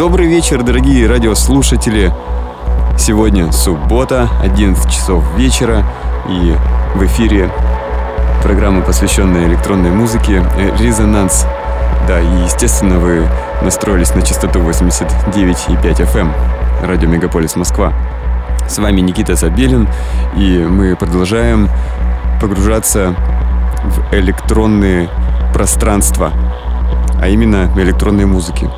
Добрый вечер, дорогие радиослушатели. Сегодня суббота, 11 часов вечера, и в эфире программа, посвященная электронной музыке «Резонанс». Да, и, естественно, вы настроились на частоту 89,5 FM, эм, радио Мегаполис Москва. С вами Никита Забелин, и мы продолжаем погружаться в электронные пространства, а именно в электронной музыке.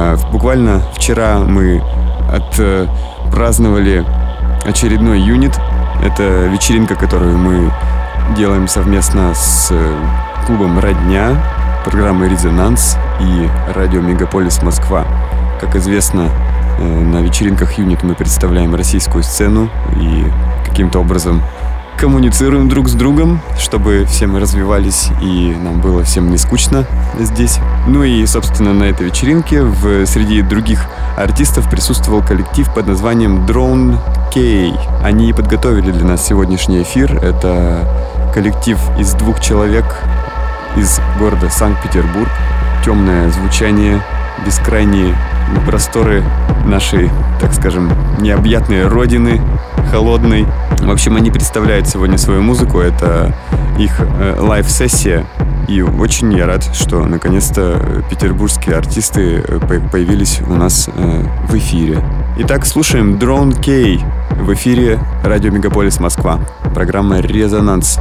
А, буквально вчера мы отпраздновали очередной юнит. Это вечеринка, которую мы делаем совместно с клубом «Родня», программой «Резонанс» и радио «Мегаполис Москва». Как известно, э, на вечеринках юнит мы представляем российскую сцену и каким-то образом коммуницируем друг с другом, чтобы все мы развивались и нам было всем не скучно здесь. Ну и, собственно, на этой вечеринке в, среди других артистов присутствовал коллектив под названием Drone K. Они подготовили для нас сегодняшний эфир. Это коллектив из двух человек из города Санкт-Петербург. Темное звучание, бескрайние просторы нашей, так скажем, необъятной родины, холодной. В общем, они представляют сегодня свою музыку. Это их э, live-сессия. И очень я рад, что наконец-то петербургские артисты э, появились у нас э, в эфире. Итак, слушаем Drone K в эфире Радио Мегаполис Москва. Программа «Резонанс».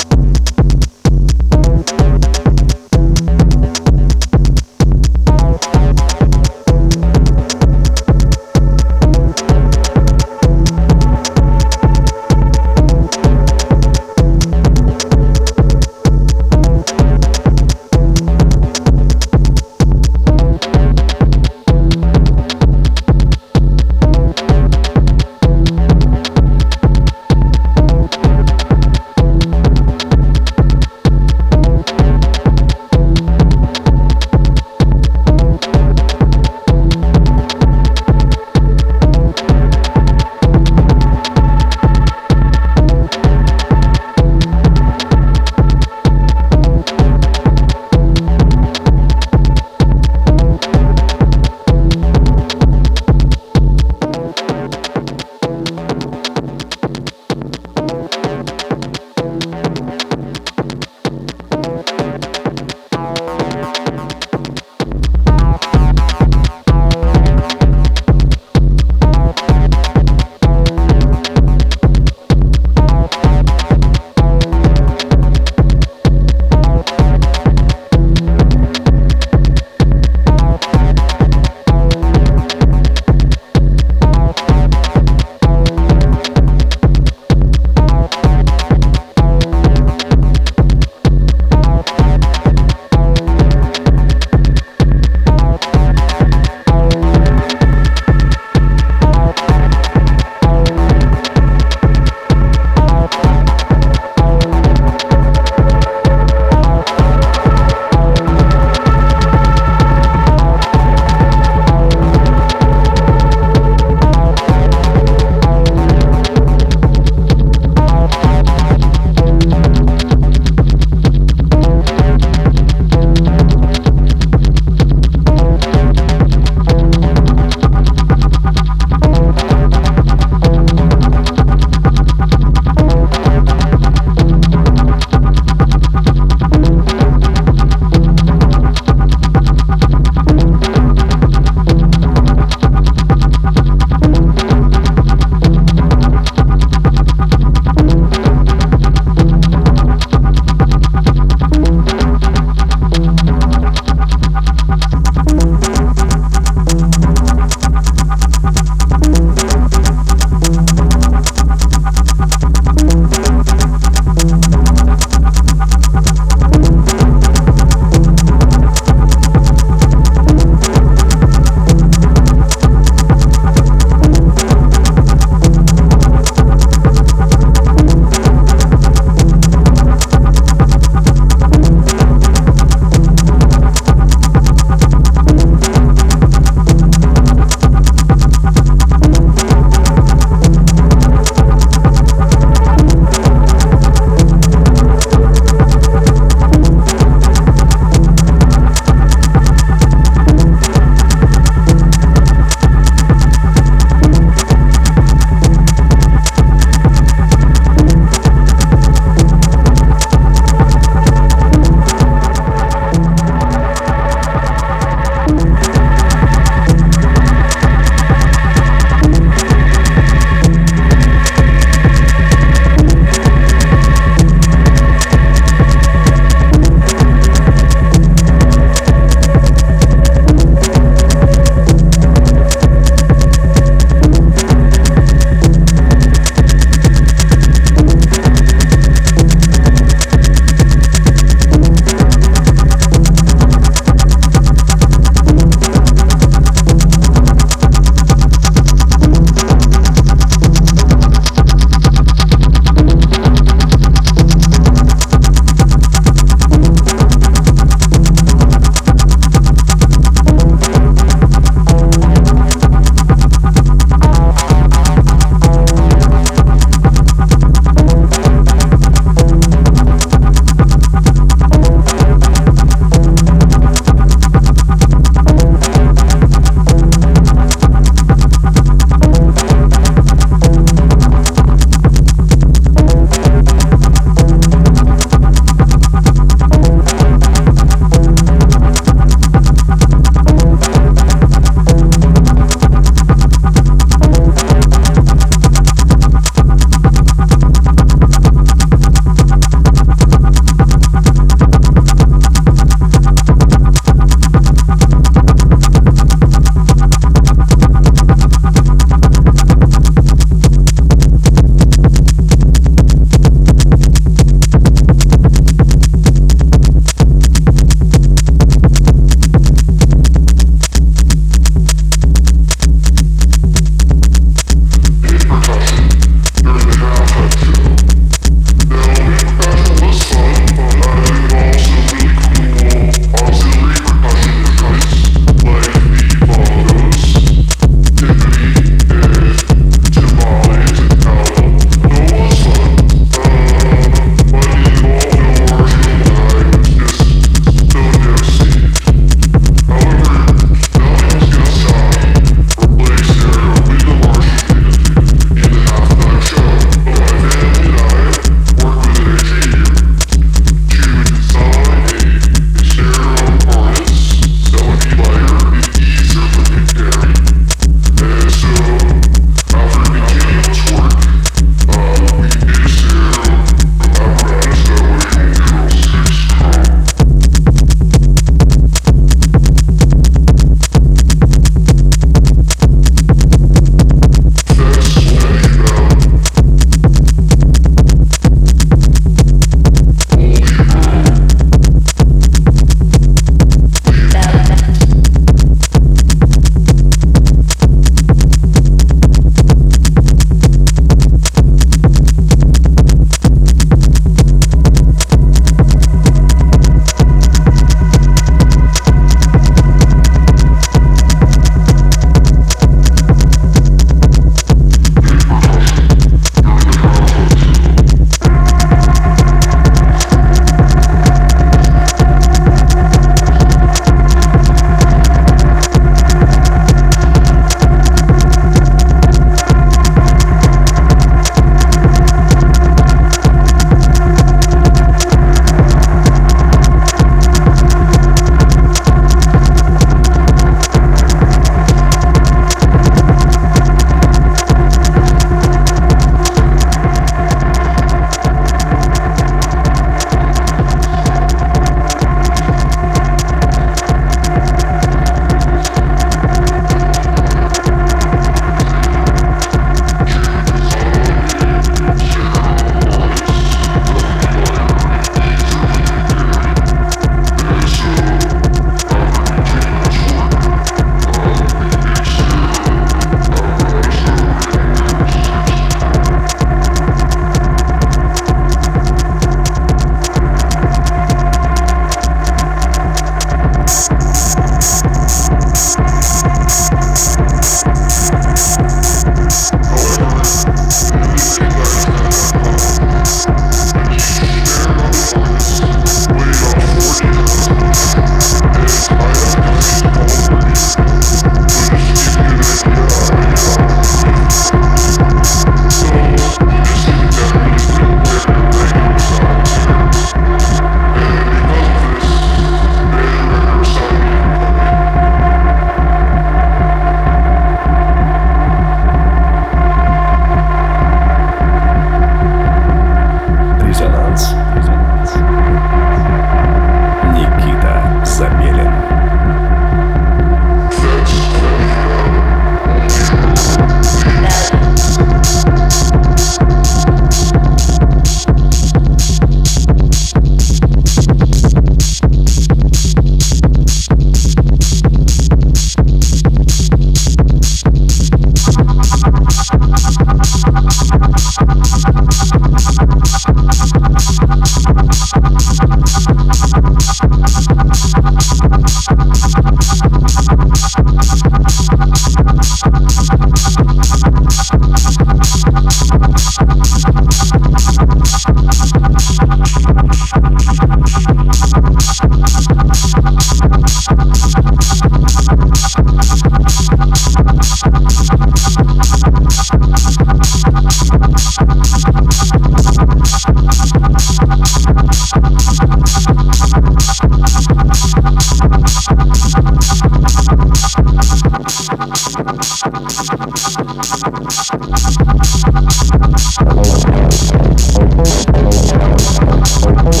Okay.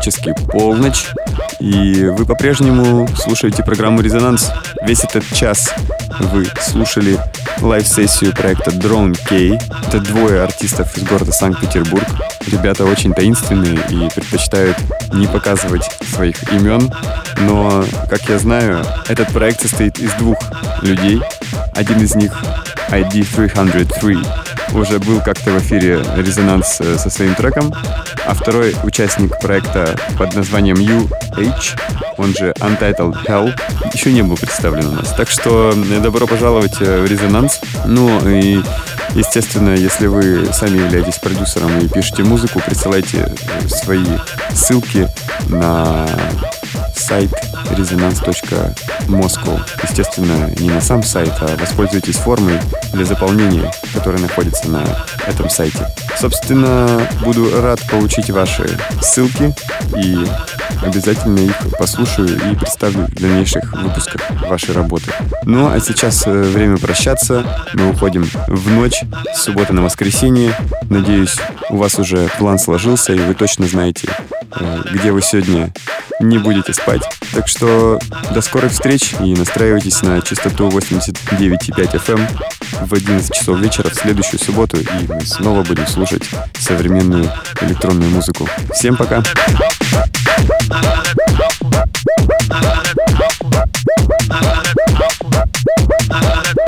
Практически полночь, и вы по-прежнему слушаете программу «Резонанс». Весь этот час вы слушали live-сессию проекта Drone K. Это двое артистов из города Санкт-Петербург. Ребята очень таинственные и предпочитают не показывать своих имен, но, как я знаю, этот проект состоит из двух людей. Один из них ID303 уже был как-то в эфире резонанс э, со своим треком, а второй участник проекта под названием UH, он же Untitled Hell, еще не был представлен у нас. Так что э, добро пожаловать э, в резонанс. Ну и Естественно, если вы сами являетесь продюсером и пишете музыку, присылайте свои ссылки на сайт resonance.moscow. Естественно, не на сам сайт, а воспользуйтесь формой для заполнения, которая находится на этом сайте. Собственно, буду рад получить ваши ссылки и обязательно их послушаю и представлю в дальнейших выпусках вашей работы. Ну а сейчас э, время прощаться. Мы уходим в ночь с субботы на воскресенье. Надеюсь, у вас уже план сложился и вы точно знаете, э, где вы сегодня не будете спать. Так что до скорых встреч и настраивайтесь на частоту 89,5 FM в 11 часов вечера в следующую субботу, и мы снова будем слушать слушать современную электронную музыку. Всем пока! I love it.